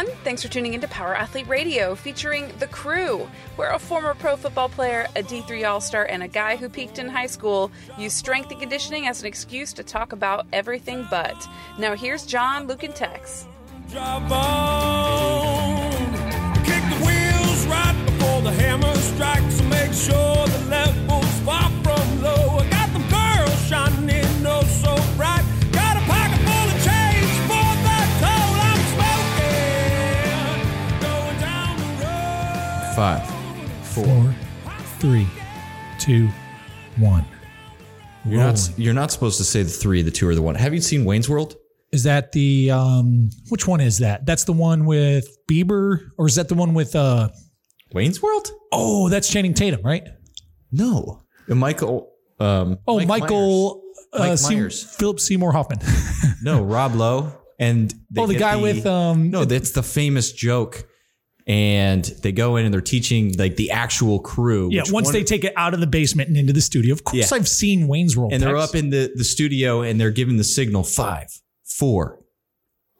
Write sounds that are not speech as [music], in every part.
everyone. Thanks for tuning into Power Athlete Radio featuring The Crew, where a former pro football player, a D3 All Star, and a guy who peaked in high school use strength and conditioning as an excuse to talk about everything but. Now, here's John, Luke, and Tex. Drive on. Kick the wheels right before the hammer strikes. Make sure the level's Five, Four, three, two, one. You're not, you're not supposed to say the three, the two, or the one. Have you seen Wayne's World? Is that the um which one is that? That's the one with Bieber or is that the one with uh Wayne's World? oh that's Channing Tatum, right? No. And Michael. Um, Oh, Mike Michael uh, Mike Se- Myers. Philip Seymour Hoffman. No, Rob Lowe. And oh, the guy with um No, that's the famous joke. And they go in and they're teaching like the actual crew. yeah, once one- they take it out of the basement and into the studio. Of course Yeah. I've seen Wayne's World. and they're up in the, the studio and they're giving the signal five, four.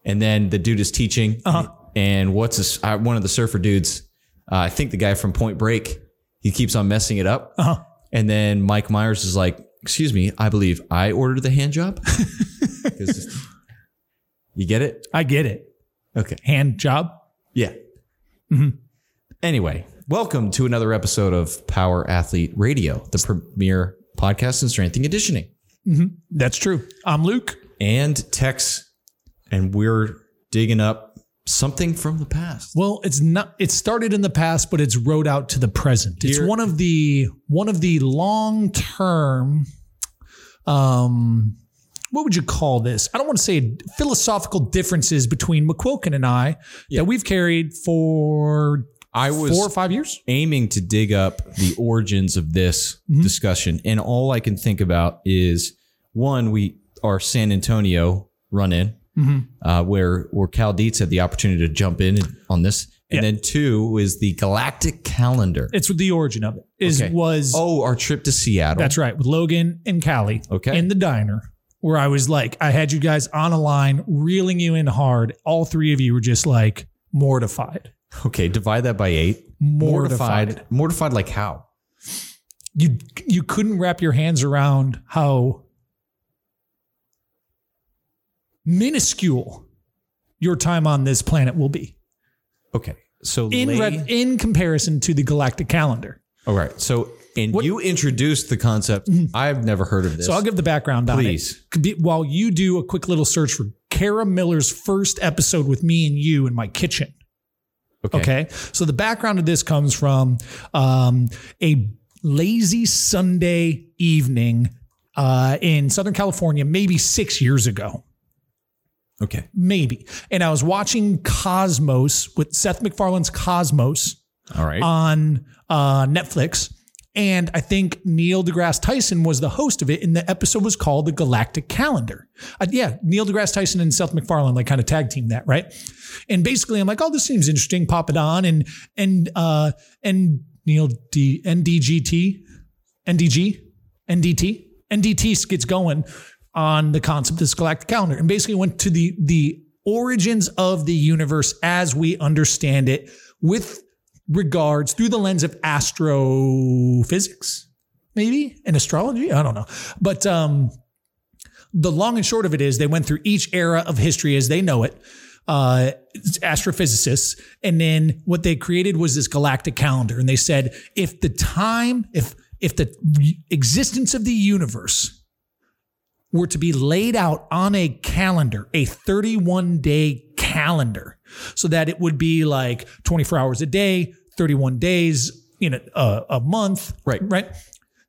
And then the dude is teaching. Uh-huh. And what's this? Uh, one of the surfer dudes, uh, I think the guy from Point Break, he keeps on messing it up. Uh-huh. And then Mike Myers is like, Excuse me, I believe I ordered the hand job. [laughs] you get it? I get it. Okay. Hand job. Yeah. Anyway, welcome to another episode of Power Athlete Radio, the premier podcast in strength and conditioning. That's true. I'm Luke. and Tex, and we're digging up something from the past. Well, it's not. It started in the past, but it's rode out to the present. It's Here- one of the one of the long term. Um, what would you call this? I don't want to say philosophical differences between McQuilkin and I that we've carried for I was four or five years. aiming to dig up the origins of this discussion, and all I can think about is one, we our San Antonio run in, uh, where where Cal Dietz had the opportunity to jump in on this, and Yeah. then two is the galactic calendar. It's the origin of it. Is Okay. was oh, our trip to Seattle. That's right, with Logan and Callie. Okay. In the diner, where I was like, I had you guys on a line, reeling you in hard. All three of you were just like mortified. Okay, divide that by eight. Mortified. Mortified. Mortified, like how? You you couldn't wrap your hands around how minuscule your time on this planet will be Okay, so in lay- in comparison to the galactic calendar. All right. So, and What- you introduced the concept. I've never heard of this. So I'll give the background Please. on it. Could While you do a quick little search for Kara Miller's first episode with me and you in my kitchen. Okay. So the background of this comes from um, a lazy Sunday evening uh, in Southern California, maybe six years ago. Okay. Maybe. And I was watching Cosmos with Seth MacFarlane's Cosmos All right. on uh, Netflix. And I think Neil deGrasse Tyson was the host of it, and the episode was called The Galactic Calendar. Uh, yeah, Neil deGrasse Tyson and Seth MacFarlane like kind of tag team that, right? And basically, I'm like, oh, this seems interesting. Pop it on, and and uh, and Neil D NDGT, NDG, NDT, NDT gets going on the concept of this galactic calendar, and basically went to the the origins of the universe as we understand it with regards through the lens of astrophysics, maybe and astrology. I don't know, but um, the long and short of it is they went through each era of history as they know it. Uh, astrophysicists, and then what they created was this galactic calendar, and they said if the time, if if the existence of the universe were to be laid out on a calendar, a 31 day calendar, so that it would be like 24 hours a day, 31 days in a, a, a month, Right. Right.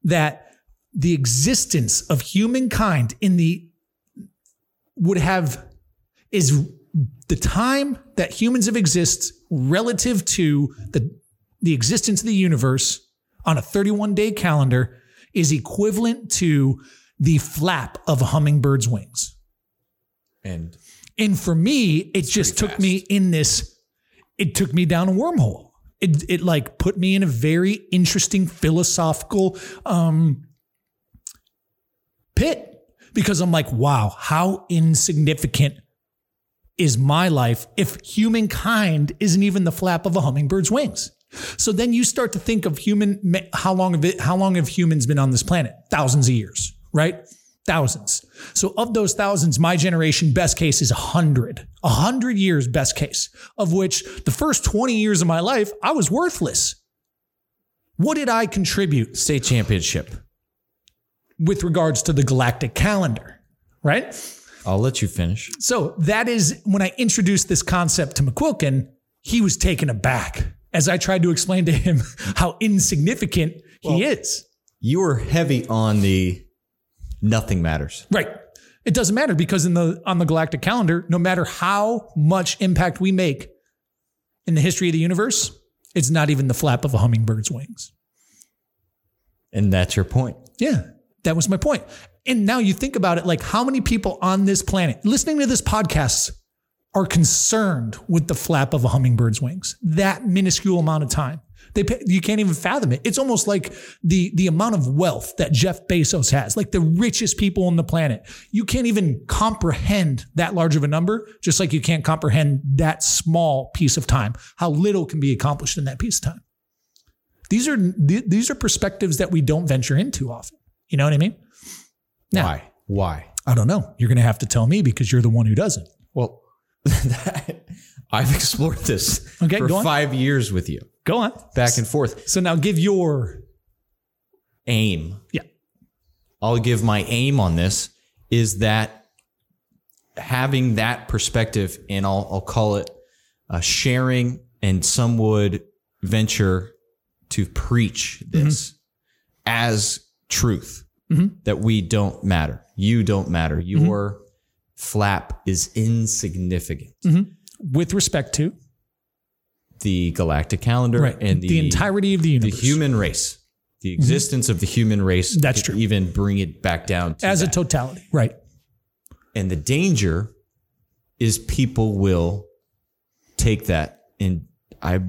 That the existence of humankind in the would have is the time that humans have exist relative to the the existence of the universe on a 31 day calendar is equivalent to the flap of a hummingbird's wings. and And for me, it just took me in this, it took me down a wormhole. It, it like put me in a very interesting philosophical um, pit because I'm like, wow, how insignificant is my life if humankind isn't even the flap of a hummingbird's wings? So then you start to think of human how long of it how long have humans been on this planet? Thousands of years, right? Thousands. So of those thousands, my generation best case is a hundred. A hundred years best case, of which the first 20 years of my life, I was worthless. What did I contribute State championship. with regards to the galactic calendar? Right? I'll let you finish. So that is when I introduced this concept to McQuilkin, he was taken aback as I tried to explain to him [laughs] how insignificant he is. You were heavy on the nothing matters. Right. It doesn't matter because in the on the galactic calendar, no matter how much impact we make in the history of the universe, it's not even the flap of a hummingbird's wings. And that's your point. Yeah, that was my point. And now you think about it like how many people on this planet listening to this podcast are concerned with the flap of a hummingbird's wings? That minuscule amount of time. They pay, you can't even fathom it. It's almost like the the amount of wealth that Jeff Bezos has, like the richest people on the planet. You can't even comprehend that large of a number, just like you can't comprehend that small piece of time. How little can be accomplished in that piece of time. These are th- these are perspectives that we don't venture into often. You know what I mean? Now, Why? Why? I don't know. You're going to have to tell me because you're the one who doesn't. Well, [laughs] I've explored this Okay, for five years with you, Go on. back and forth. So now give your Aim. yeah. I'll give my aim on this is that having that perspective, and I'll, I'll call it uh, sharing, and some would venture to preach this mm-hmm. as truth mm-hmm. that we don't matter. You don't matter. Your mm-hmm. flap is insignificant. With respect to The galactic calendar right and the, the, entirety of the universe. the human race, the mm-hmm. existence of the human race. That's to true. Even bring it back down to as a totality. Right. And the danger is people will take that and I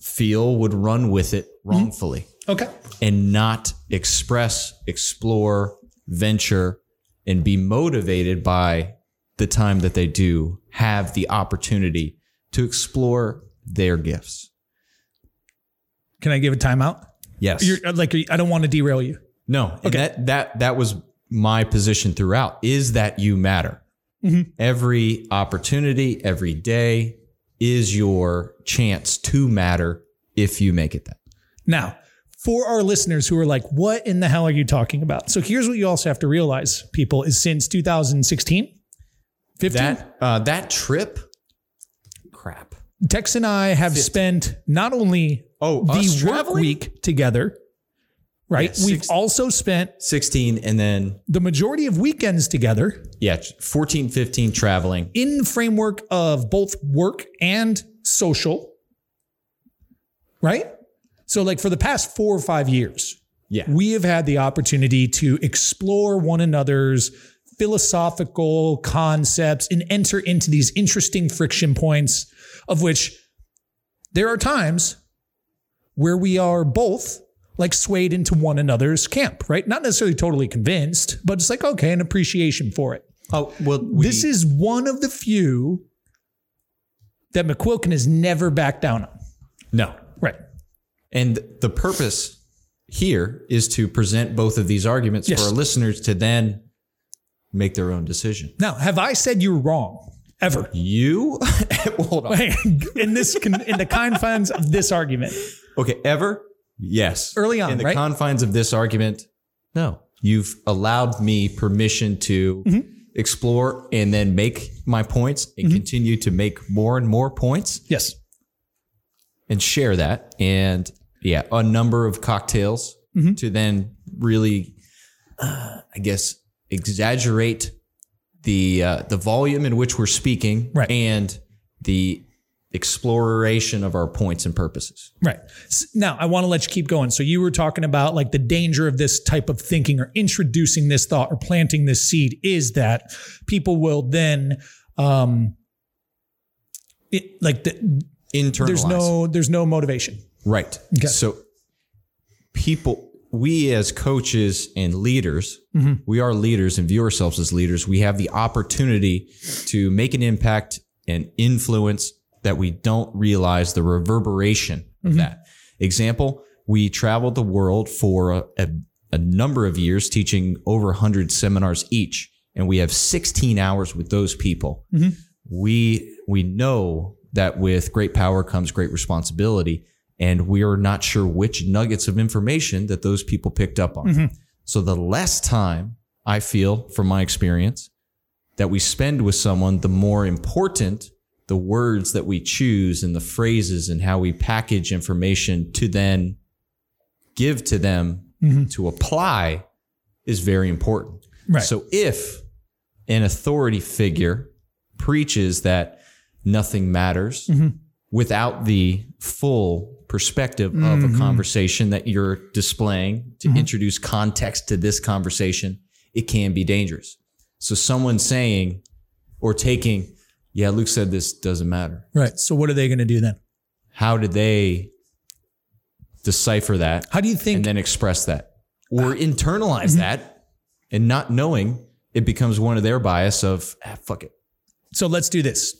feel would run with it mm-hmm. wrongfully Okay. and not express, explore, venture, and be motivated by the time that they do have the opportunity to explore their gifts. Can I give a timeout? Yes. You're uh, like I don't want to derail you. No, and that that that was my position throughout. Is that you matter? Every opportunity, every day is your chance to matter if you make it that. Now, for our listeners who are like, what in the hell are you talking about? So here's what you also have to realize, people, is since 2016, 15, That uh, that trip, crap. Tex and I have spent not only Oh, the work week together, right? Yeah, We've six- also spent Sixteen, and then the majority of weekends together yeah, 14, 15 traveling. in framework of both work and social, right? So, like for the past four or five years, Yeah, we have had the opportunity to explore one another's philosophical concepts and enter into these interesting friction points of which there are times where we are both like swayed into one another's camp, right? Not necessarily totally convinced, but it's like, okay, an appreciation for it. Oh well, we, this is one of the few that McQuilkin has never backed down on. no. Right. And the purpose here is to present both of these arguments Yes. for our listeners to then make their own decision. Now, have I said you're wrong ever? You [laughs] hold on. in this in the confines of this argument. Okay, ever? Yes. Early on, in the right? confines of this argument, no. You've allowed me permission to Mm-hmm. explore and then make my points and continue to make more and more points Yes. and share that. And yeah, a number of cocktails Mm-hmm. to then really, uh, I guess, exaggerate the uh, the volume in which we're speaking Right. and the exploration of our points and purposes. Right. Now, I want to let you keep going. So you were talking about like the danger of this type of thinking or introducing this thought or planting this seed is that people will then um it, like the, Internalize. there's no there's no motivation. Right. So people, we as coaches and leaders, mm-hmm. we are leaders and view ourselves as leaders. We have the opportunity to make an impact and influence that we don't realize the reverberation of mm-hmm. that. Example, we traveled the world for a, a, a number of years teaching over 100 seminars each, and we have 16 hours with those people. Mm-hmm. We we know that with great power comes great responsibility, and we are not sure which nuggets of information that those people picked up on. Mm-hmm. So the less time I feel from my experience that we spend with someone, the more important the words that we choose and the phrases and how we package information to then give to them mm-hmm. to apply is very important. Right. So if an authority figure preaches that nothing matters mm-hmm. without the full perspective of a mm-hmm. conversation that you're displaying to mm-hmm. introduce context to this conversation, it can be dangerous. So someone saying or taking, yeah, Luke said this doesn't matter. Right. So what are they going to do then? How did they decipher that How do you think? and then express that or ah. internalize mm-hmm. that and not knowing it becomes one of their bias of ah, fuck it. so let's do this.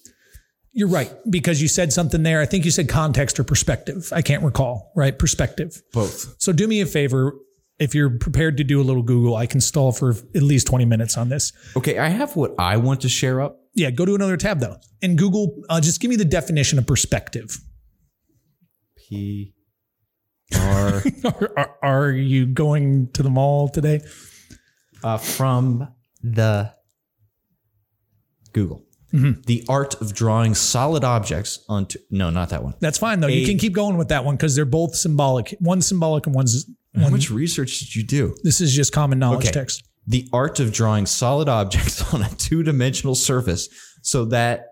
You're right because you said something there. I think you said context or perspective. I can't recall. Right. Perspective. Both. So do me a favor. If you're prepared to do a little Google, I can stall for at least 20 minutes on this. Okay, I have what I want to share up. Yeah, go to another tab though. And Google, uh, just give me the definition of perspective. P R are, [laughs] are, are you going to the mall today? uh, from the Google. Mm-hmm. The art of drawing solid objects onto no, not that one. That's fine though. you can keep going with that one because they're both symbolic. One's symbolic and one's How much research did you do? this is just common knowledge Okay. Tex. The art of drawing solid objects [laughs] on a two-dimensional surface so that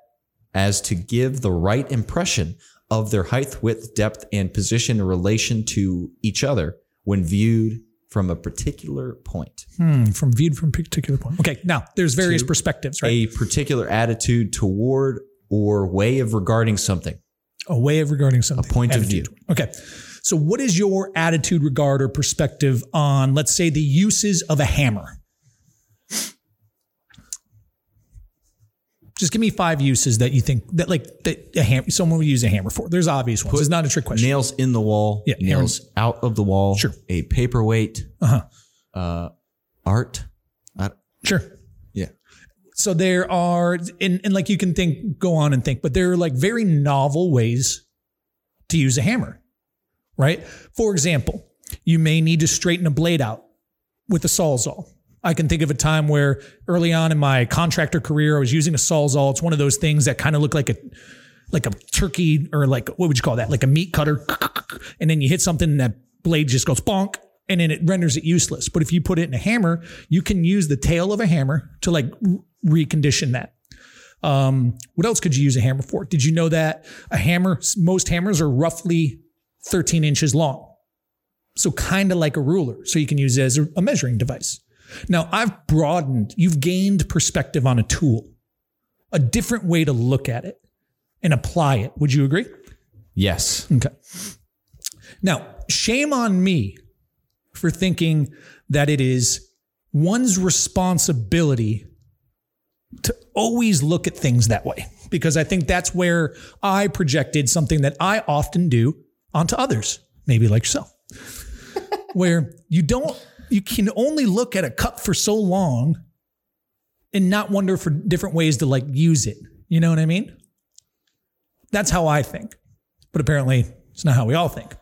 as to give the right impression of their height, width, depth, and position in relation to each other when viewed from a particular point. Hmm, from viewed from a particular point. Okay, now there's various To perspectives, right? A particular attitude toward or way of regarding something. A, way of regarding something. A point of view. Okay. So what is your attitude, regard, or perspective on, let's say, the uses of a hammer? Just give me five uses that you think that like that a ham, someone would use a hammer for. There's obvious ones. it's not a trick question. Nails in the wall, Yeah, nails out of the wall, Sure. a paperweight, Uh-huh. uh, art. I- Sure. yeah. So there are, and, and like you can think, go on and think, but there are like very novel ways to use a hammer, right? For example, you may need to straighten a blade out with a sawzall. I can think of a time where early on in my contractor career, I was using a sawzall. It's one of those things that kind of look like a like a turkey or like what would you call that? Like a meat cutter. And then you hit something and that blade just goes bonk and then it renders it useless. But if you put it in a hammer, you can use the tail of a hammer to like recondition that. Um, what else could you use a hammer for? Did you know that a hammer, most hammers are roughly 13 inches long? So kind of like a ruler. So you can use it as a- a measuring device. Now I've broadened, you've gained perspective on a tool, a different way to look at it and apply it. Would you agree? Yes. Okay. Now, shame on me for thinking that it is one's responsibility to always look at things that way, because I think that's where I projected something that I often do onto others, maybe like yourself, [laughs] where you don't, you can only look at a cup for so long and not wonder for different ways to like use it. You know what I mean? That's how I think but apparently it's not how we all think.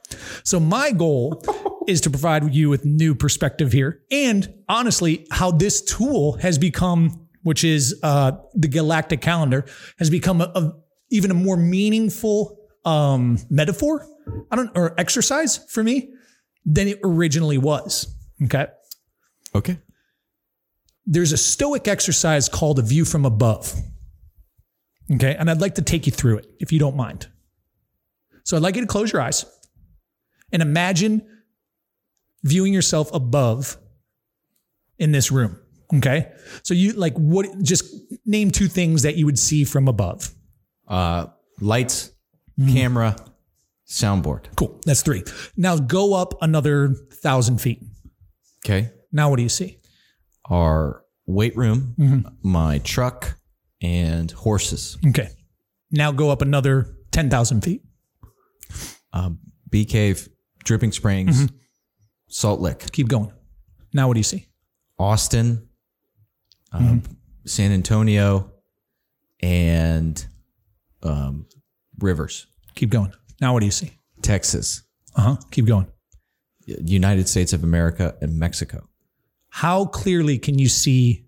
So my goal [laughs] is to provide you with new perspective here, and honestly, how this tool has become, which is uh, the galactic calendar, has become a, a- even a more meaningful um, metaphor. I don't or exercise for me than it originally was. Okay. Okay. There's a stoic exercise called a view from above. Okay. And I'd like to take you through it if you don't mind. So I'd like you to close your eyes and imagine viewing yourself above in this room. Okay. So you like what, just name two things that you would see from above. Uh, lights, camera, soundboard. Cool. That's three. Now go up another thousand feet. Okay. Now what do you see? Our weight room, my truck, and horses. Okay. Now go up another 10,000 feet. Bee Cave, Dripping Springs, Salt Lick, Keep going. Now what do you see? Austin, um, San Antonio, and um, Rivers, Keep going. Now what do you see? Texas, Uh huh. Keep going. United States of America, and Mexico. How clearly can you see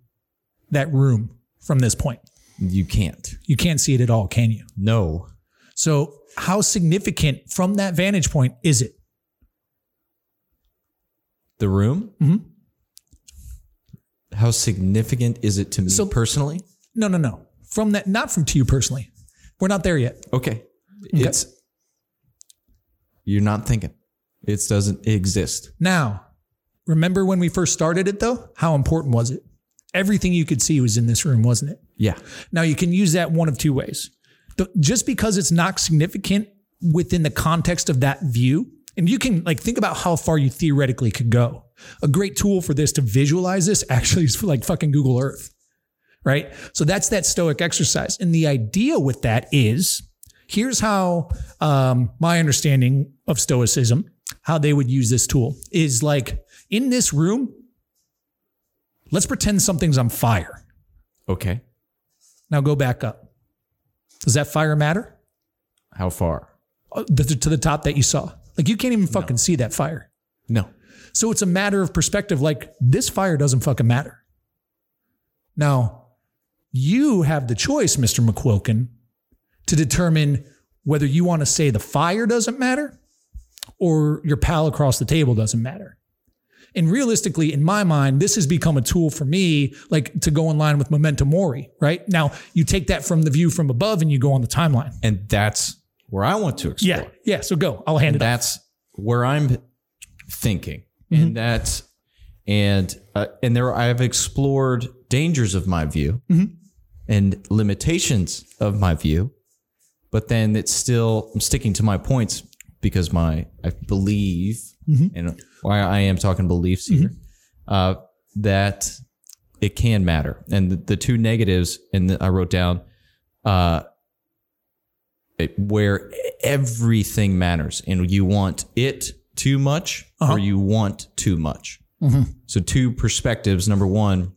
that room from this point? You can't. You can't see it at all, can you? No. So, how significant from that vantage point is it? The room? Mhm. How significant is it to me So- personally? No, no, no. From that, not from to you personally. We're not there yet. Okay. It's you're not thinking. It doesn't exist. Now, remember when we first started it though? How important was it? Everything you could see was in this room, wasn't it? Yeah. Now, you can use that one of two ways. The, just because it's not significant within the context of that view, and you can like think about how far you theoretically could go. A great tool for this to visualize this actually is like fucking Google Earth, right? So that's that stoic exercise. And the idea with that is here's how um, my understanding of stoicism, how they would use this tool is like in this room, let's pretend something's on fire. Okay. Now go back up. Does that fire matter? How far? Uh, the- to the top that you saw. Like you can't even fucking see that fire. No. So it's a matter of perspective. Like this fire doesn't fucking matter. Now, you have the choice, Mr. McQuilkin, to determine whether you want to say the fire doesn't matter or your pal across the table doesn't matter. And realistically, in my mind, this has become a tool for me, like to go in line with memento mori, right? Now, you take that from the view from above and you go on the timeline. And that's where I want to explore. Yeah. Yeah. So go. I'll hand it off. That's where I'm thinking. And that's and uh, and there I've explored dangers of my view and limitations of my view. But then it's still I'm sticking to my points because my I believe mm-hmm. and why I am talking beliefs here mm-hmm. uh, that it can matter. And the, the two negatives, and I wrote down uh, it- where everything matters, and you want it too much or uh-huh. you want too much. Mm-hmm. So, two perspectives. Number one,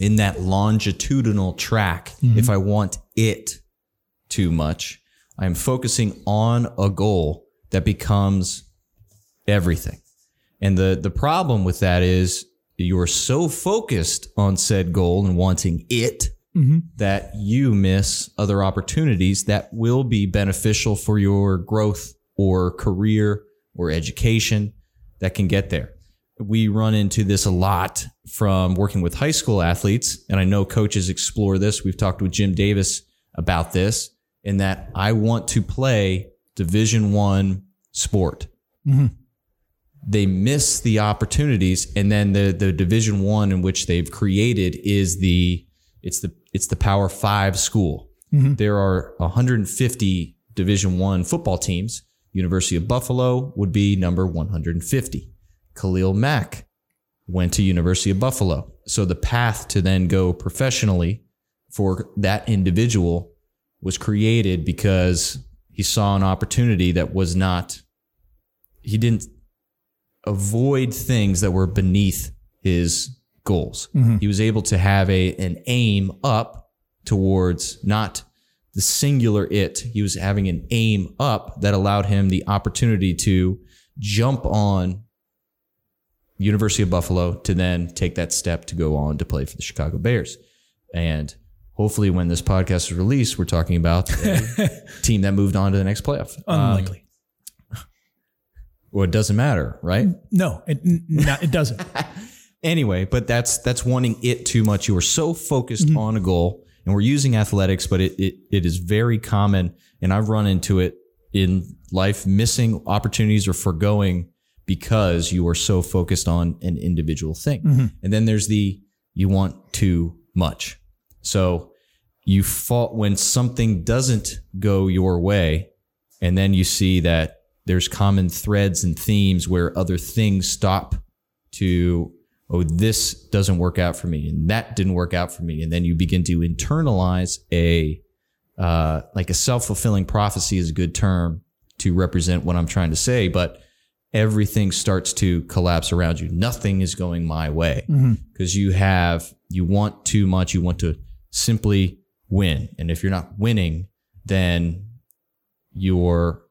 in that longitudinal track, if I want it too much, I'm focusing on a goal that becomes everything. And the the problem with that is you are so focused on said goal and wanting it mm-hmm. that you miss other opportunities that will be beneficial for your growth or career or education that can get there. We run into this a lot from working with high school athletes, and I know coaches explore this. We've talked with Jim Davis about this, in that I want to play Division One sport. Mm-hmm. They miss the opportunities and then the the division one in which they've created is the it's the it's the power five school. Mm-hmm. There are 150 division one football teams. University of buffalo would be number 150 khalil mack went to university of buffalo. So the path to then go professionally for that individual was created because he saw an opportunity that was not he didn't avoid things that were beneath his goals. Mm-hmm. He was able to have a an aim up towards not the singular it. He was having an aim up that allowed him the opportunity to jump on University of Buffalo to then take that step to go on to play for the Chicago Bears. And hopefully when this podcast is released, we're talking about a [laughs] team that moved on to the next playoff. Um, Unlikely. well, it doesn't matter, right? no, it, n- no, it doesn't. [laughs] anyway, but that's that's wanting it too much. You are so focused on a goal, and we're using athletics, but it, it it is very common, and I've run into it in life, missing opportunities or foregoing because you are so focused on an individual thing. And then there's the you want too much. So you fall when something doesn't go your way, and then you see that there's common threads and themes where other things stop to oh this doesn't work out for me and that didn't work out for me and then you begin to internalize a uh, like a self fulfilling prophecy is a good term to represent what I'm trying to say, but everything starts to collapse around you. Nothing is going my way because you have, you want too much. You want to simply win. And if you're not winning, then your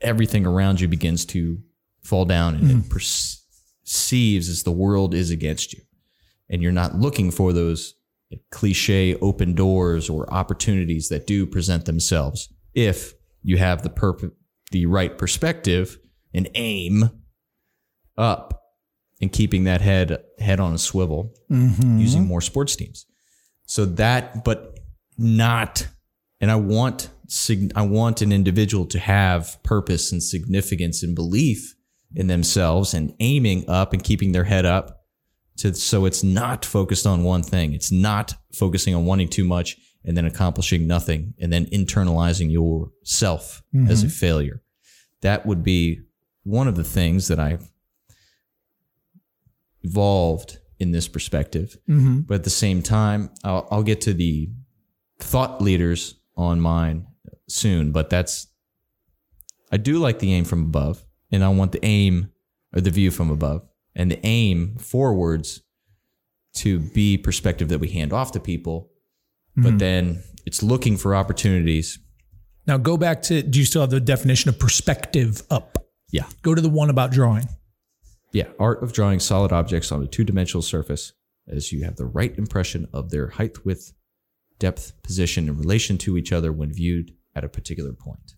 everything around you begins to fall down and it hmm. perceives as the world is against you. And you're not looking for those cliche open doors or opportunities that do present themselves if you have the perp- the right perspective and aim up and keeping that head head on a swivel mm-hmm. using more sports teams. So that but not and I want I want an individual to have purpose and significance and belief in themselves and aiming up and keeping their head up to so it's not focused on one thing. It's not focusing on wanting too much and then accomplishing nothing and then internalizing yourself mm-hmm. as a failure. That would be one of the things that I've evolved in this perspective. Mm-hmm. But at the same time, I'll, I'll get to the thought leaders on mine soon, but that's I do like the aim from above, and I want the aim or the view from above, and the aim forwards to be perspective that we hand off to people. But mm-hmm. then it's looking for opportunities. Now go back to do you still have the definition of perspective up? Yeah. Go to the one about drawing. Yeah. Art of drawing solid objects on a two dimensional surface as you have the right impression of their height, width, depth, position in relation to each other when viewed at a particular point.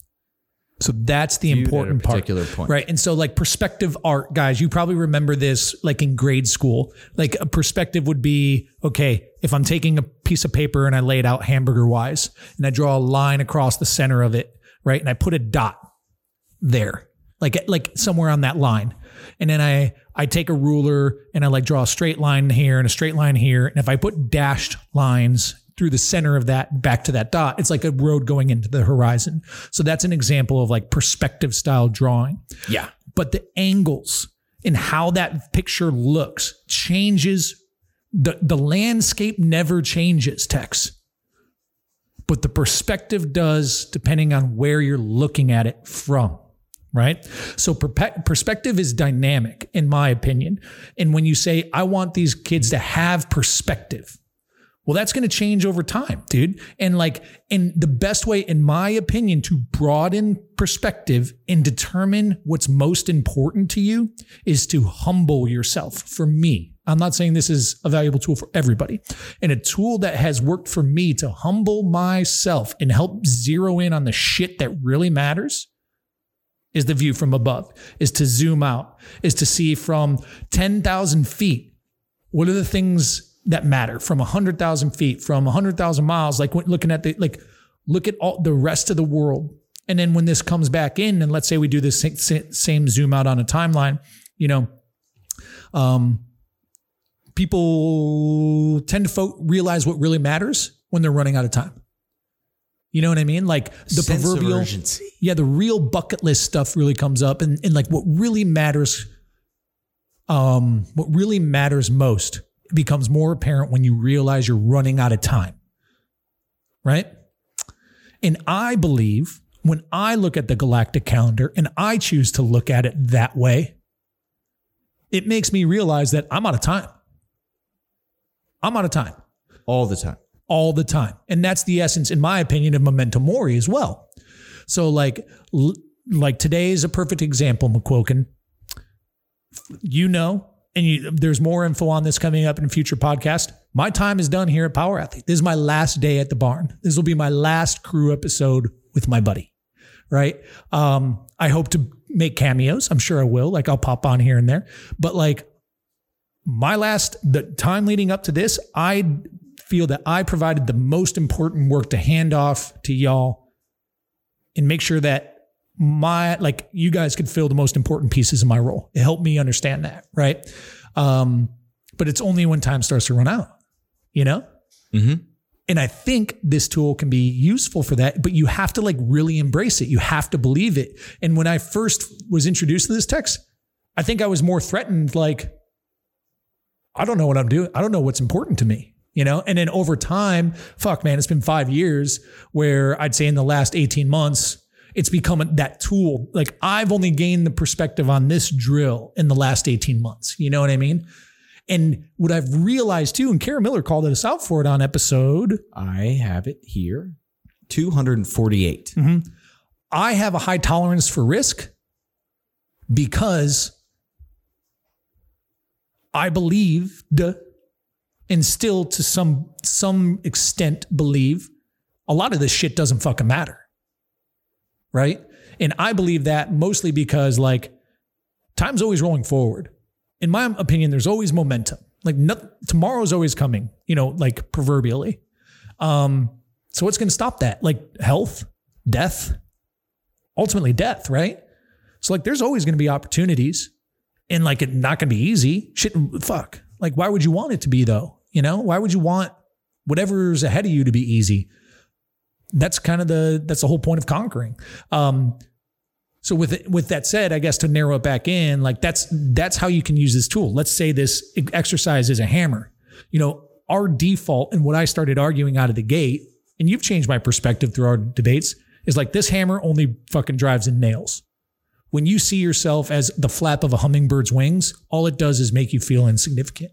So that's the Viewed at a important part. particular point. Right. And so like perspective art, guys, you probably remember this like in grade school. Like a perspective would be, okay, if I'm taking a piece of paper and I lay it out hamburger wise and I draw a line across the center of it, right? And I put a dot there, like like somewhere on that line. And then I I take a ruler and I like draw a straight line here and a straight line here. And if I put dashed lines through the center of that back to that dot, it's like a road going into the horizon. So that's an example of like perspective style drawing. Yeah. But the angles and how that picture looks changes. The, the landscape never changes, Tex. But the perspective does depending on where you're looking at it from right? So perspective is dynamic, in my opinion. And when you say, I want these kids to have perspective, well, that's going to change over time, dude. And like, and the best way, in my opinion, to broaden perspective and determine what's most important to you is to humble yourself. For me, I'm not saying this is a valuable tool for everybody. And a tool that has worked for me to humble myself and help zero in on the shit that really matters is the view from above, is to zoom out, is to see from 10,000 feet what are the things that matter from 100,000 feet, from 100,000 miles, like looking at the, like, look at all the rest of the world. And then when this comes back in, and let's say we do sa- same zoom out on a timeline, you know, um, people tend to fo- realize what really matters when they're running out of time. You know what I mean? Like the Sense proverbial, yeah, the real bucket list stuff really comes up, and, and like what really matters, um, what really matters most becomes more apparent when you realize you're running out of time, right? And I believe when I look at the galactic calendar and I choose to look at it that way, it makes me realize that I'm out of time. I'm out of time All the time. All the time. And that's the essence, in my opinion, of memento mori as well. So like, like today is a perfect example, McQuilkin. You know, and you, there's more info on this coming up in future podcast. My time is done here at Power Athlete. This is my last day at the barn. This will be my last crew episode with my buddy. Right. Um, I hope to make cameos. I'm sure I will. Like I'll pop on here and there. But like my last the time leading up to this, I feel that I provided the most important work to hand off to y'all and make sure that my like you guys could fill the most important pieces of my role. It helped me understand that, right? Um, but it's only when time starts to run out, you know? Mhm. And I think this tool can be useful for that, but you have to like really embrace it. You have to believe it. And when I first was introduced to this Tex, I think I was more threatened, like, I don't know what I'm doing. I don't know what's important to me. You know? And then over time, fuck, man, it's been five years where I'd say in the last 18 months, it's become that tool. Like I've only gained the perspective on this drill in the last 18 months. You know what I mean? And what I've realized too, and Kara Miller called us out for it on episode, I have it here. 248. Mm-hmm. I have a high tolerance for risk because I believe believed and still to some some extent believe a lot of this shit doesn't fucking matter. Right? And I believe that mostly because like time's always rolling forward. In my opinion, there's always momentum. Like tomorrow's always coming, you know, like proverbially. Um, so what's going to stop that? Like health, death, ultimately death, right? So like there's always going to be opportunities and like it not going to be easy. Shit, fuck. Like why would you want it to be though? You know, why would you want whatever's ahead of you to be easy? That's kind of the that's the whole point of conquering. Um, so with it, with that said, I guess to narrow it back in, like that's that's how you can use this tool. Let's say this exercise is a hammer. You know, our default and what I started arguing out of the gate, and you've changed my perspective through our debates, is like this hammer only fucking drives in nails. When you see yourself as the flap of a hummingbird's wings, all it does is make you feel insignificant.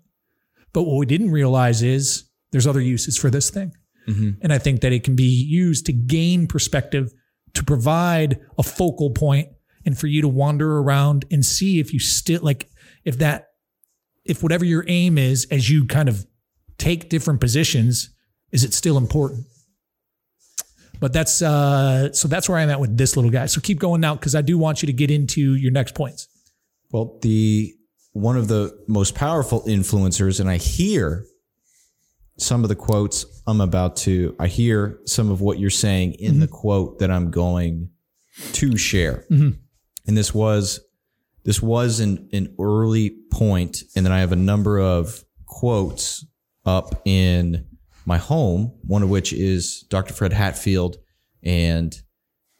But what we didn't realize is there's other uses for this thing. Mm-hmm. And I think that it can be used to gain perspective, to provide a focal point, and for you to wander around and see if you still like, if that, if whatever your aim is, as you kind of take different positions, is it still important? But that's, uh, so that's where I'm at with this little guy. So keep going now because I do want you to get into your next points. Well, the one of the most powerful influencers, and I hear some of the quotes I'm about to, I hear some of what you're saying in the quote that I'm going to share. And this was this was an, an early point, and then I have a number of quotes up in my home, one of which is Dr. Fred Hatfield and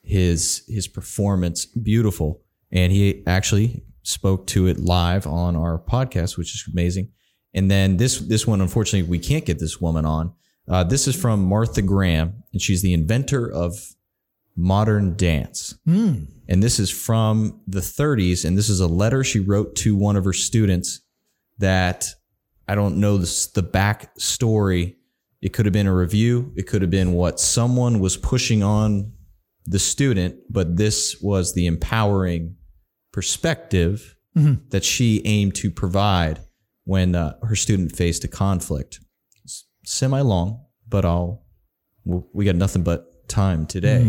his his performance beautiful. And he actually spoke to it live on our podcast, which is amazing. And then this this one, unfortunately, we can't get this woman on. Uh, this is from Martha Graham, and she's the inventor of modern dance. And this is from the 30s, and this is a letter she wrote to one of her students that I don't know this, the back story. It could have been a review. It could have been what someone was pushing on the student, but this was the empowering perspective that she aimed to provide when uh, her student faced a conflict. It's semi long, but I'll we got nothing but time today.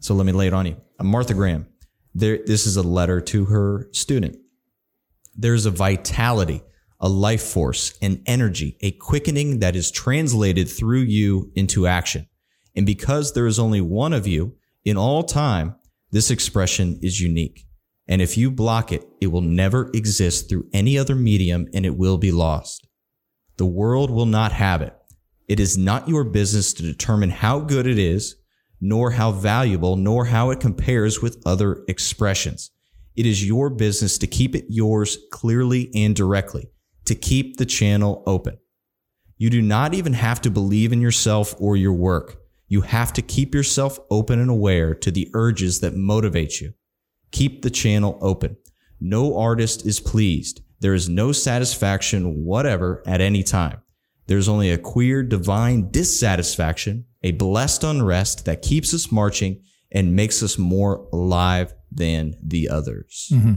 So let me lay it on you. Uh, Martha Graham. There, this is a letter to her student. There's a vitality, a life force, an energy, a quickening that is translated through you into action. And because there is only one of you in all time, this expression is unique. And if you block it, it will never exist through any other medium and it will be lost. The world will not have it. It is not your business to determine how good it is, nor how valuable, nor how it compares with other expressions. It is your business to keep it yours clearly and directly, to keep the channel open. You do not even have to believe in yourself or your work. You have to keep yourself open and aware to the urges that motivate you. Keep the channel open. No artist is pleased. There is no satisfaction whatever at any time. There's only a queer divine dissatisfaction, a blessed unrest that keeps us marching and makes us more alive than the others. Mm-hmm.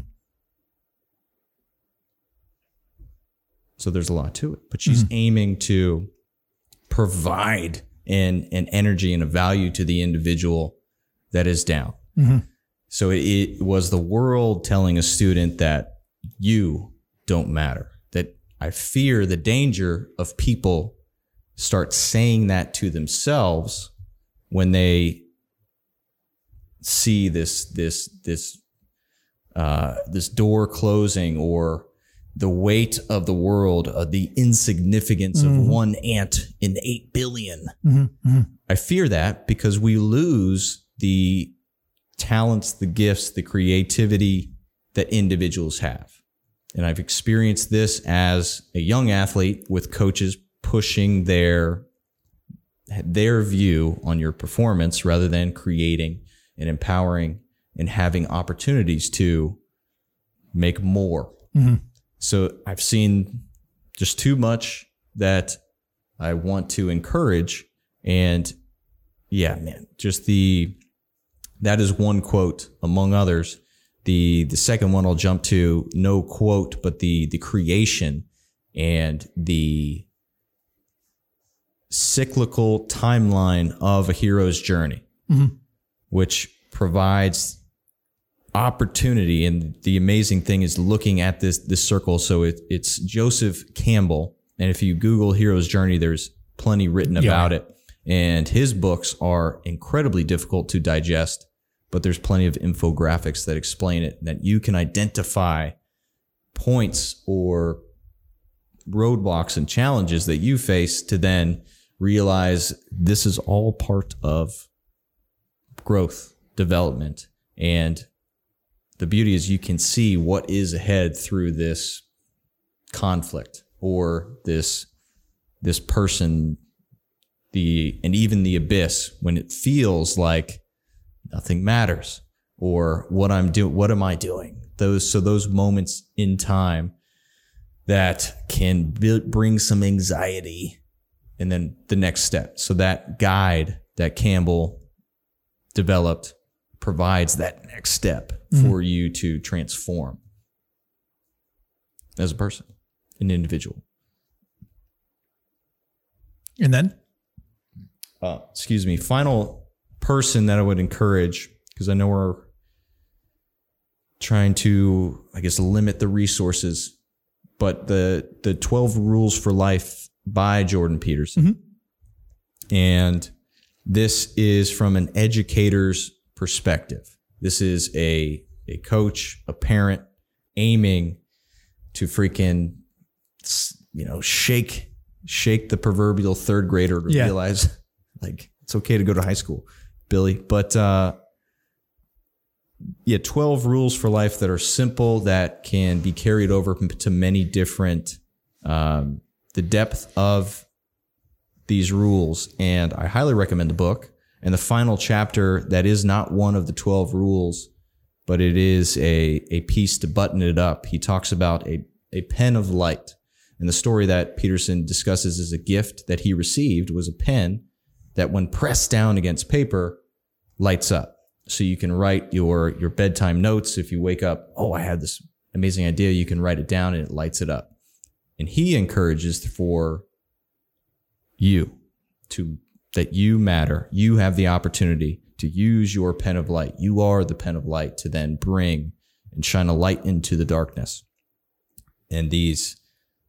So there's a lot to it, but she's aiming to provide an, an energy and a value to the individual that is down. So it, it was the world telling a student that you don't matter. That I fear the danger of people start saying that to themselves when they see this this this uh, this door closing or the weight of the world, uh, the insignificance of mm-hmm. one ant in eight billion. Mm-hmm. Mm-hmm. I fear that because we lose the talents, the gifts, the creativity that individuals have. And I've experienced this as a young athlete with coaches pushing their their view on your performance rather than creating and empowering and having opportunities to make more. So I've seen just too much that I want to encourage. And yeah, man, just the that is one quote among others. The the second one I'll jump to, no quote, but the the creation and the cyclical timeline of a hero's journey, mm-hmm. which provides opportunity. And the amazing thing is looking at this this circle. So it, it's Joseph Campbell, and if you Google hero's journey, there's plenty written about it. And his books are incredibly difficult to digest, but there's plenty of infographics that explain it. That you can identify points or roadblocks and challenges that you face to then realize this is all part of growth, development. And the beauty is you can see what is ahead through this conflict or this this person the and even the abyss when it feels like nothing matters or what I'm doing what am I doing? Those so those moments in time that can b- bring some anxiety and then the next step. So that guide that Campbell developed provides that next step for you to transform as a person an individual. And then? Uh, excuse me, final person that I would encourage, because I know we're trying to, I guess, limit the resources, but the the 12 Rules for Life by Jordan Peterson. And this is from an educator's perspective. This is a a coach, a parent aiming to freaking you know, shake shake the proverbial third grader to Yeah. realize [laughs] like it's okay to go to high school, Billy. But uh yeah, 12 rules for life that are simple that can be carried over to many different um the depth of these rules and I highly recommend the book. And the final chapter that is not one of the 12 rules, but it is a, a piece to button it up. He talks about a, a pen of light. And the story that Peterson discusses as a gift that he received was a pen that when pressed down against paper lights up. So you can write your, your bedtime notes. If you wake up, oh, I had this amazing idea, you can write it down and it lights it up. And he encourages for you to that you matter. You have the opportunity to use your pen of light. You are the pen of light to then bring and shine a light into the darkness. And these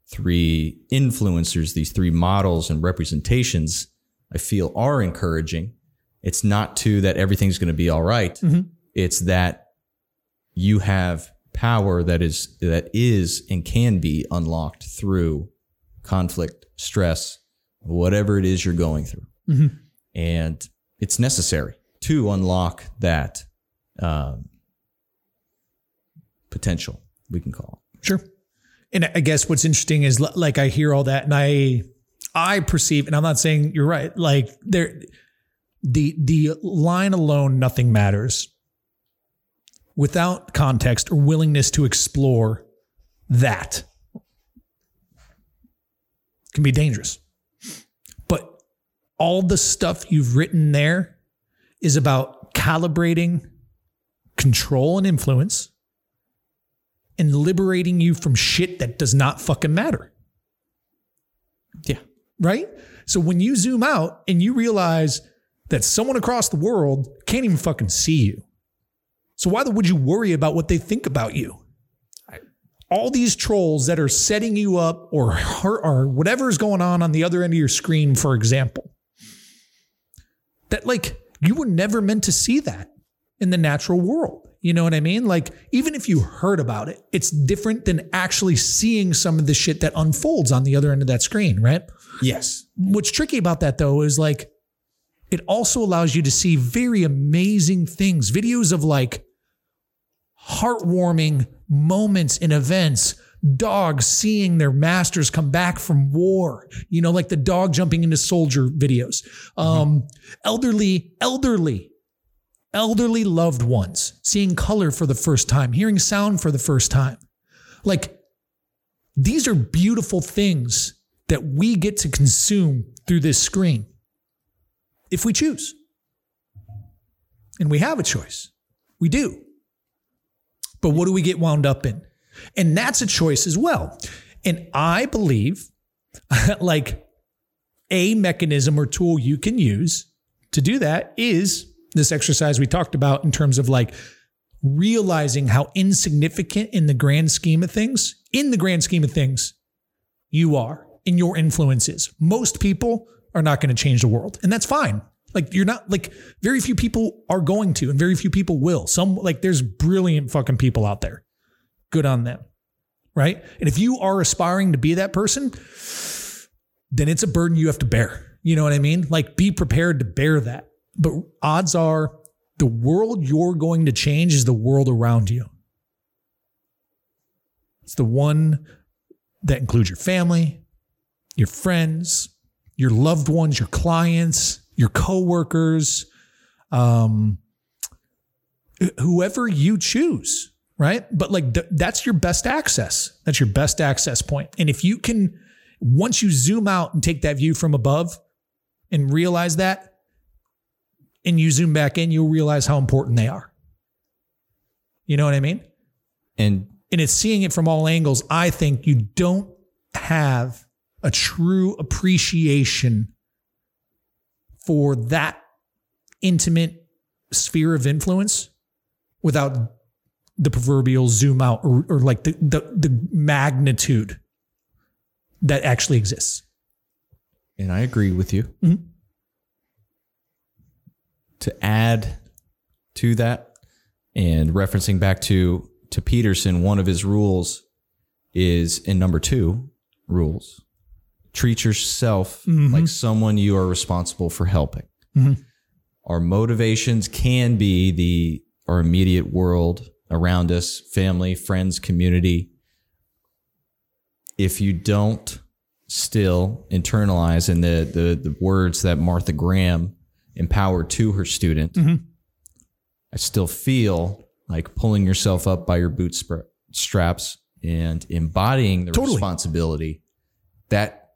three influencers, these three models and representations, I feel are encouraging. It's not to that everything's going to be all right. Mm-hmm. It's that you have power that is that is and can be unlocked through conflict, stress, whatever it is you're going through. And it's necessary to unlock that um, potential, we can call it. Sure. And I guess what's interesting is like I hear all that and I I perceive, and I'm not saying you're right, like there the the line alone, nothing matters. Without context or willingness to explore that can be dangerous. All the stuff you've written there is about calibrating control and influence and liberating you from shit that does not fucking matter. Yeah. Right? So when you zoom out and you realize that someone across the world can't even fucking see you. So why the would you worry about what they think about you? All these trolls that are setting you up or or whatever is going on on the other end of your screen, for example, that like you were never meant to see that in the natural world. You know what I mean? Like, even if you heard about it, it's different than actually seeing some of the shit that unfolds on the other end of that screen, right? Yes. What's tricky about that though is like, it also allows you to see very amazing things, videos of like heartwarming moments and events dogs seeing their masters come back from war, you know, like the dog jumping into soldier videos. Um, elderly, elderly, elderly loved ones seeing color for the first time, hearing sound for the first time. Like these are beautiful things that we get to consume through this screen if we choose. And we have a choice. We do. But what do we get wound up in? And that's a choice as well. And I believe [laughs] like a mechanism or tool you can use to do that is this exercise we talked about in terms of like realizing how insignificant in the grand scheme of things, in the grand scheme of things, you are in your influences. Most people are not going to change the world, and that's fine. Like you're not like very few people are going to, and very few people will. Some like there's brilliant fucking people out there. Good on them. Right. And if you are aspiring to be that person, then it's a burden you have to bear. You know what I mean? Like be prepared to bear that. But odds are the world you're going to change is the world around you. It's the one that includes your family, your friends, your loved ones, your clients, your coworkers, um, whoever you choose, right? But like th- that's your best access. That's your best access point. And if you can, once you zoom out and take that view from above and realize that, and you zoom back in, you'll realize how important they are. You know what I mean? And and it's seeing it from all angles. I think you don't have a true appreciation for that intimate sphere of influence without the proverbial zoom out or, or like the, the the magnitude that actually exists. and I agree with you. Mhm. To add to that, and referencing back to to Peterson, one of his rules is in number two rules: treat yourself like someone you are responsible for helping. Our motivations can be the our immediate world around us, family, friends, community. If you don't still internalize in the, the the words that Martha Graham empowered to her student, mm-hmm. I still feel like pulling yourself up by your bootstraps and embodying the Totally. responsibility that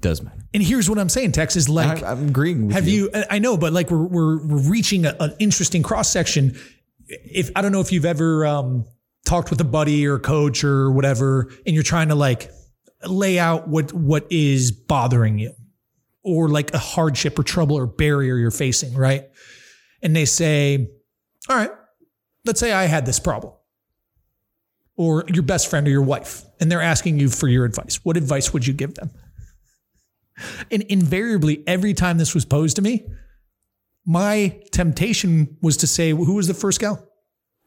does matter. And here's what I'm saying, Tex, is like I, I'm agreeing with Have you? I know, but like we're we're, we're reaching a, an interesting cross section. If I don't know if you've ever um, talked with a buddy or a coach or whatever, and you're trying to like lay out what what is bothering you, or like a hardship or trouble or barrier you're facing, right? And they say, "All right, let's say I had this problem." Or your best friend or your wife, and they're asking you for your advice. What advice would you give them? And invariably, every time this was posed to me, my temptation was to say, who was the first gal?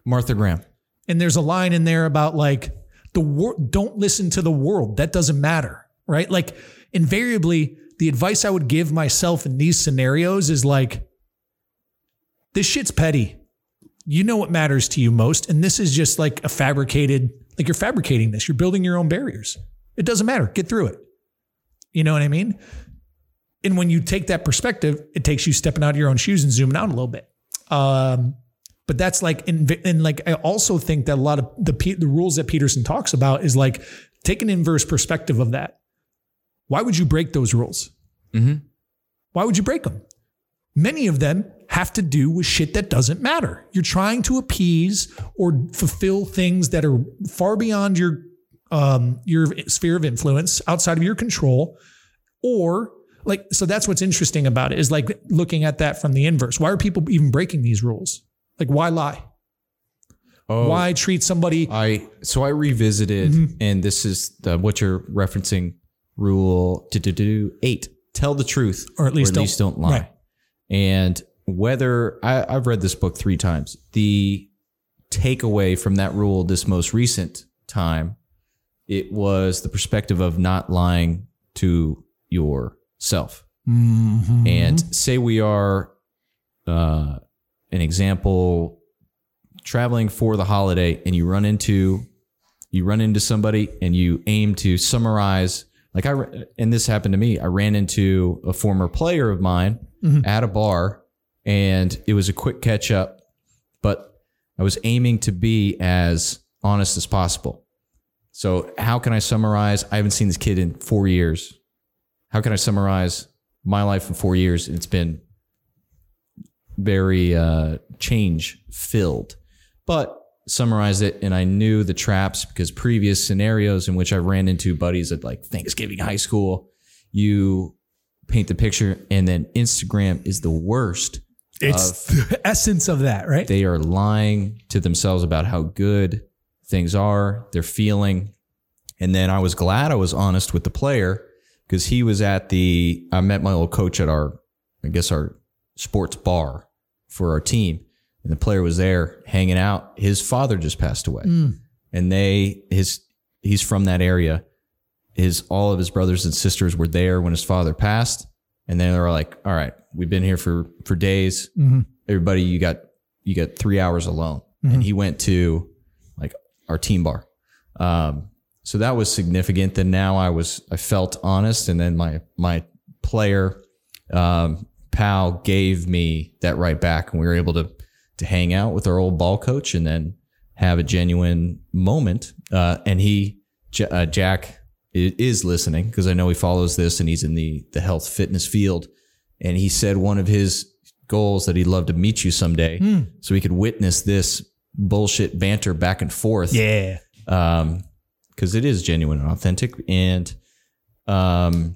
Martha Graham. And there's a line in there about like the world, don't listen to the world. That doesn't matter, right? Like invariably, the advice I would give myself in these scenarios is like, this shit's petty. You know what matters to you most. And this is just like a fabricated, like you're fabricating this. You're building your own barriers. It doesn't matter. Get through it. You know what I mean? And when you take that perspective, it takes you stepping out of your own shoes and zooming out a little bit. Um, but that's like, and, like, I also think that a lot of the the rules that Peterson talks about is like take an inverse perspective of that. Why would you break those rules? Mm-hmm. Why would you break them? Many of them have to do with shit that doesn't matter. You're trying to appease or fulfill things that are far beyond your um, your sphere of influence, outside of your control, or like so. That's what's interesting about it is like looking at that from the inverse. Why are people even breaking these rules? Like, why lie? Oh, Why treat somebody? I so I revisited, Mm-hmm. and this is the, what you're referencing. Rule do, do, do, eight: tell the truth, Or at least don't- don't lie. right. And whether I, I've read this book three times, the takeaway from that rule this most recent time, it was the perspective of not lying to yourself. Mm-hmm. And say we are, uh, an example, traveling for the holiday, and you run into you run into somebody and you aim to summarize. Like I, and this happened to me. I ran into a former player of mine at a bar, and it was a quick catch up, but I was aiming to be as honest as possible. So how can I summarize? I haven't seen this kid in four years. How can I summarize my life in four years? It's been very uh, change filled, but summarize it, and I knew the traps because previous scenarios in which I ran into buddies at like Thanksgiving high school, you paint the picture, and then Instagram is the worst. It's the [laughs] essence of that, right? They are lying to themselves about how good things are, they're feeling. And then I was glad I was honest with the player because he was at the, I met my old coach at our, I guess, our sports bar for our team. And the player was there hanging out. His father just passed away. Hmm. And they, his, he's from that area. His, all of his brothers and sisters were there when his father passed. And then they were like, all right, we've been here for, for days. Mm-hmm. Everybody, you got, you got three hours alone. And mm-hmm. he went to like our team bar. Um, so that was significant. Then now I was, I felt honest. And then my, my player, um, pal gave me that right back and we were able to, to hang out with our old ball coach and then have a genuine moment. Uh, and he, J- uh, Jack is listening because I know he follows this and he's in the, the health fitness field. And he said one of his goals that he'd love to meet you someday so he could witness this bullshit banter back and forth yeah. um because it is genuine and authentic and um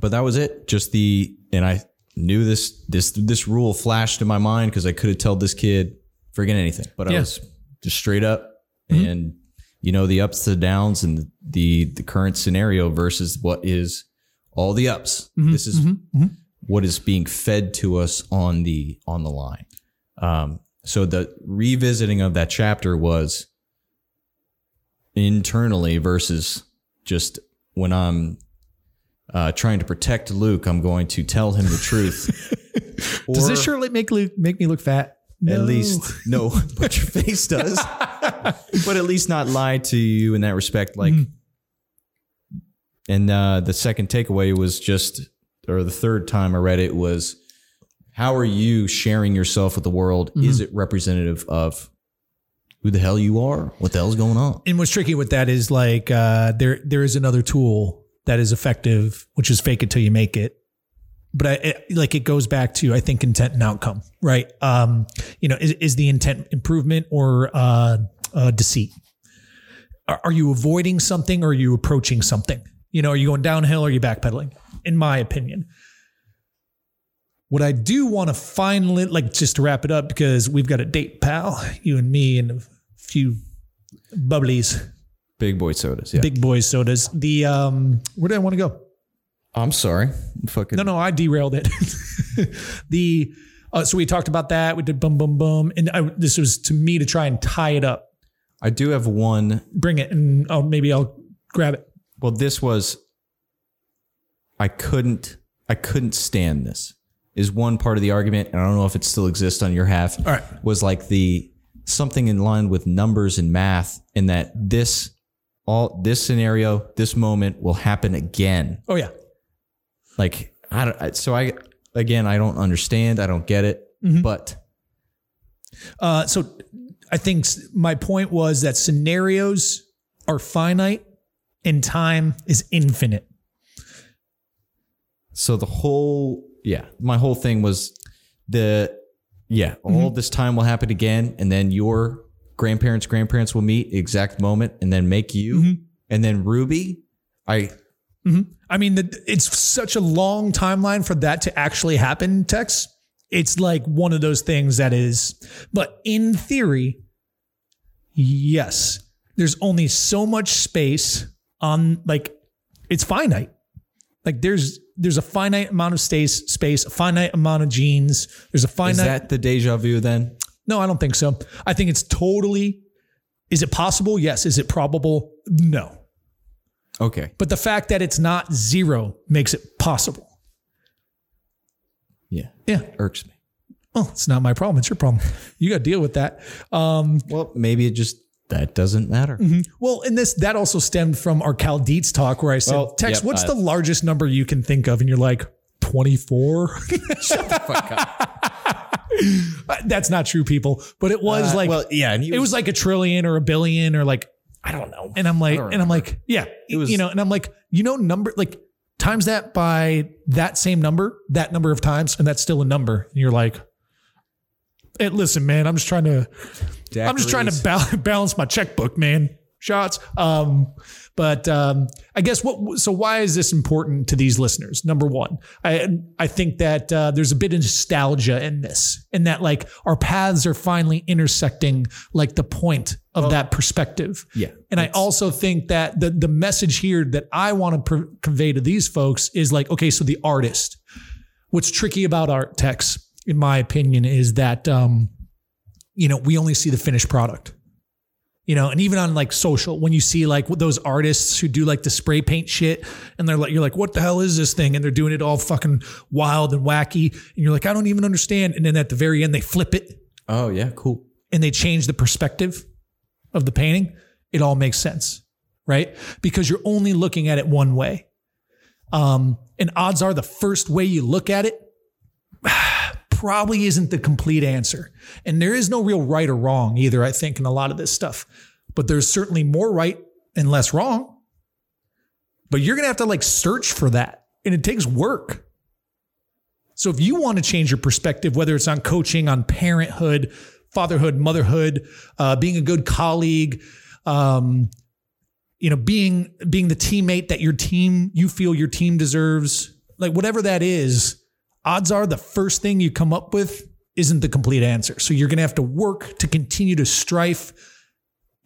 but that was it. Just the and i knew this this this rule flashed in my mind because i could have told this kid forget anything but i was just straight up and you know the ups the downs and the the current scenario versus what is all the ups. This is what is being fed to us on the on the line. Um so the revisiting of that chapter was internally versus just when I'm uh, trying to protect Luke, I'm going to tell him the truth. [laughs] Does this shirt make look, make me look fat? at least no, [laughs] but your face does. [laughs] but at least not lie to you in that respect. Like, and uh, the second takeaway was just, or the third time I read it was, how are you sharing yourself with the world? Is it representative of who the hell you are? What the hell's going on? And what's tricky with that is like uh, there there is another tool that is effective, which is fake it till you make it. But I, it, like it goes back to I think intent and outcome, right? Um, you know, is, is the intent improvement or uh, uh, deceit? Are, are you avoiding something or are you approaching something? You know, are you going downhill or are you backpedaling? In my opinion, what I do want to finally like just to wrap it up because we've got a date, pal, you and me, and few bubblies Big boy sodas. Yeah. big boy sodas. The um, where did I want to go? I'm sorry. Fucking No, no, I derailed it. [laughs] the uh, so we talked about that. We did boom, boom, boom, and I, this was to me to try and tie it up. I do have one. Bring it, and I'll, maybe I'll grab it. Well, this was. I couldn't. I couldn't stand this. Is one part of the argument, and I don't know if it still exists on your half. All right. Was like the something in line with numbers and math, in that this all this scenario, this moment will happen again. Oh yeah, Like I don't. So I again, I don't understand. I don't get it. But uh, so I think my point was that scenarios are finite, and time is infinite. So the whole, yeah, my whole thing was the, yeah, all mm-hmm. this time will happen again, and then your grandparents' grandparents will meet exact moment, and then make you, mm-hmm. and then Ruby. I mm-hmm. I mean, the, it's such a long timeline for that to actually happen, Tex. It's like one of those things that is, but in theory, yes, there's only so much space on, like, it's finite. Like, there's, there's a finite amount of space, space, a finite amount of genes. There's a finite. is that the deja vu then? no, I don't think so. I think it's totally, is it possible? Yes. Is it probable? No. Okay, But the fact that it's not zero makes it possible. yeah, Yeah. irks me. Well, it's not my problem. It's your problem. You got to deal with that. Um, Well, maybe it just that doesn't matter. Mm-hmm. Well, and this that also stemmed from our Cal Dietz talk where I said, Well, Tex, yep, what's I- the largest number you can think of? And you're like, 24? [laughs] Shut the fuck up. [laughs] Uh, that's not true, people. But it was Uh, like well, yeah, and he it was like a trillion or a billion or like I don't know. and I'm like and I'm like, yeah. It was- you know, and I'm like, you know, number like times that by that same number, that number of times, and that's still a number. And you're like, hey, listen, man, I'm just trying to I'm just trying to ba- [laughs] balance my checkbook, man. Shots. Um, but um, I guess what? So why is this important to these listeners? Number one, I I think that uh, there's a bit of nostalgia in this, in that like our paths are finally intersecting, like the point of that perspective. Yeah, And I also think that the the message here that I want to pr- convey to these folks is like, okay, so the artist. What's tricky about art Tex, in my opinion, is that um, you know we only see the finished product. You know, and even on like social, when you see like those artists who do like the spray paint shit, and they're like, you're like, what the hell is this thing? And they're doing it all fucking wild and wacky, and you're like, I don't even understand. And then at the very end, they flip it Oh yeah, cool. and they change the perspective of the painting, it all makes sense, right? Because you're only looking at it one way. Um, and odds are the first way you look at it [sighs] probably isn't the complete answer. And there is no real right or wrong either, I think, in a lot of this stuff. But there's certainly more right and less wrong. But you're going to have to like search for that. And it takes work. So if you want to change your perspective, whether it's on coaching, on parenthood, fatherhood, motherhood, uh, being a good colleague, um, you know, being being the teammate that your team you feel your team deserves, like whatever that is, odds are the first thing you come up with isn't the complete answer. So you're going to have to work to continue to strife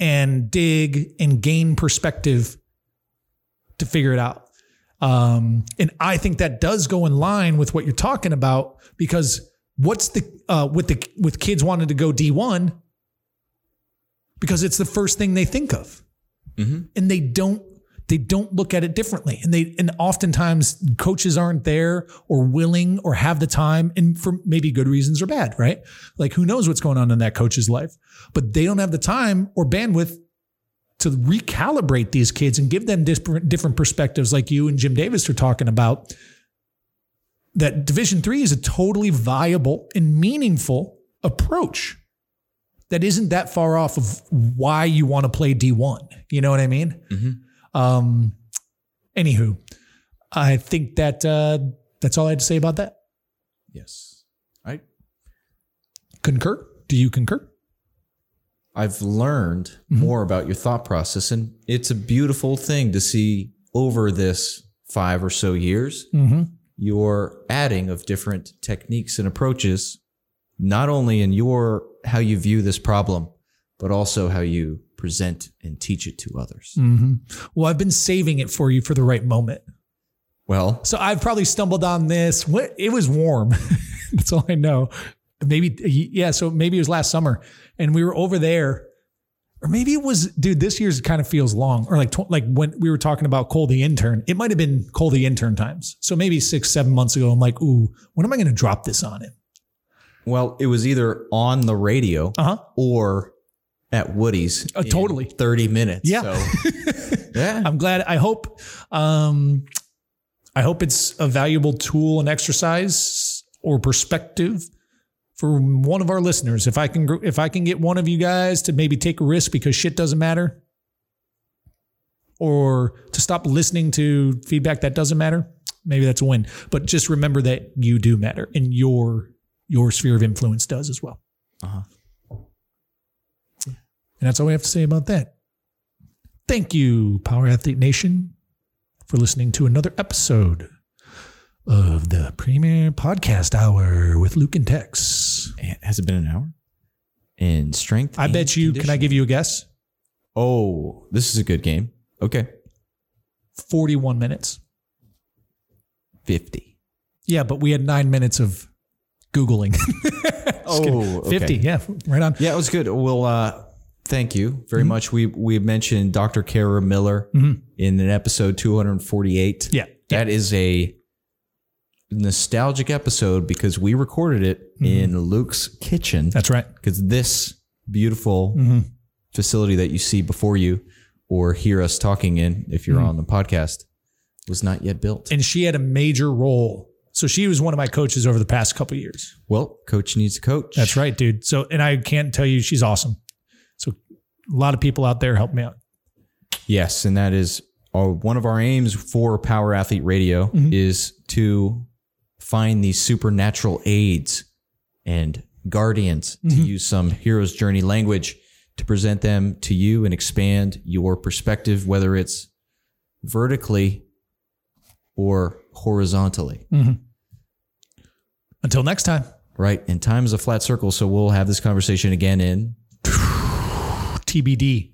and dig and gain perspective to figure it out. Um, and I think that does go in line with what you're talking about because what's the uh, with the with kids wanting to go D1 because it's the first thing they think of, and they don't they don't look at it differently, and they and oftentimes coaches aren't there or willing or have the time, and for maybe good reasons or bad, right? Like who knows what's going on in that coach's life, but they don't have the time or bandwidth to recalibrate these kids and give them different perspectives like you and Jim Davis are talking about. That division 3 is a totally viable and meaningful approach that isn't that far off of why you want to play D1 you know what I mean mm-hmm. Um anywho I think that uh that's all I had to say about that. Yes, I concur? Do you concur? I've learned more about your thought process, and it's a beautiful thing to see over this five or so years. Your adding of different techniques and approaches, not only in your how you view this problem, but also how you present and teach it to others. well I've been saving it for you for the right moment Well, So I've probably stumbled on this. What it was warm. [laughs] That's all I know. Maybe yeah. So maybe it was last summer, and we were over there, or maybe it was. Dude, this year's kind of feels long. Or like like when we were talking about Cole the intern, it might have been Cole the intern times. So maybe six seven months ago, I'm like, ooh, when am I going to drop this on him? well, it was either on the radio Uh huh. or at Woody's. Uh, totally. thirty minutes. Yeah. So, [laughs] yeah. I'm glad. I hope. Um, I hope it's a valuable tool and exercise or perspective for one of our listeners. If I can, if I can get one of you guys to maybe take a risk because shit doesn't matter, or to stop listening to feedback that doesn't matter, maybe that's a win. But just remember that you do matter, and your your sphere of influence does as well. Uh-huh. And that's all we have to say about that. Thank you, Power Athlete Nation, for listening to another episode of the Premier Podcast Hour with Luke and Tex. Has it been an hour? In strength. I bet you, can I give you a guess? Oh, this is a good game. Okay. 41 minutes. 50. Yeah, but we had nine minutes of Googling. [laughs] Oh, 50, yeah, right on. Yeah, it was good. Well, uh, thank you very mm-hmm. much. We we mentioned Dr. Kara Miller mm-hmm. in an episode 248. Yeah. That is a nostalgic episode because we recorded it mm-hmm. in Luke's kitchen. That's right. Because this beautiful facility that you see before you or hear us talking in if you're on the podcast was not yet built. And she had a major role. So she was one of my coaches over the past couple of years. well, coach needs a coach. That's right, dude. So, and I can't tell you, she's awesome. A lot of people out there help me out. Yes, and that is our, one of our aims for Power Athlete Radio mm-hmm. is to find these supernatural aids and guardians to mm-hmm. use some hero's journey language to present them to you and expand your perspective, whether it's vertically or horizontally. Mm-hmm. Until next time, Right. And time is a flat circle. So we'll have this conversation again in TBD.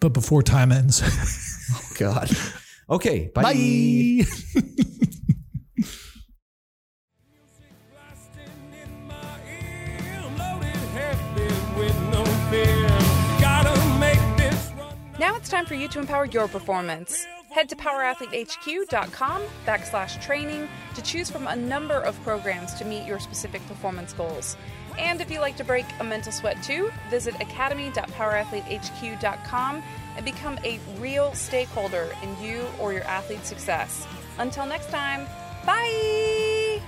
But before time ends, [laughs] oh, God. Okay. Bye. bye. Blasting in my ear, I'm loaded heavy with no fear. Gotta make this run. Now it's time for you to empower your performance. Head to powerathletehq.com backslash training to choose from a number of programs to meet your specific performance goals. And if you like to break a mental sweat too, visit academy.powerathletehq.com and become a real stakeholder in you or your athlete's success. Until next time, bye!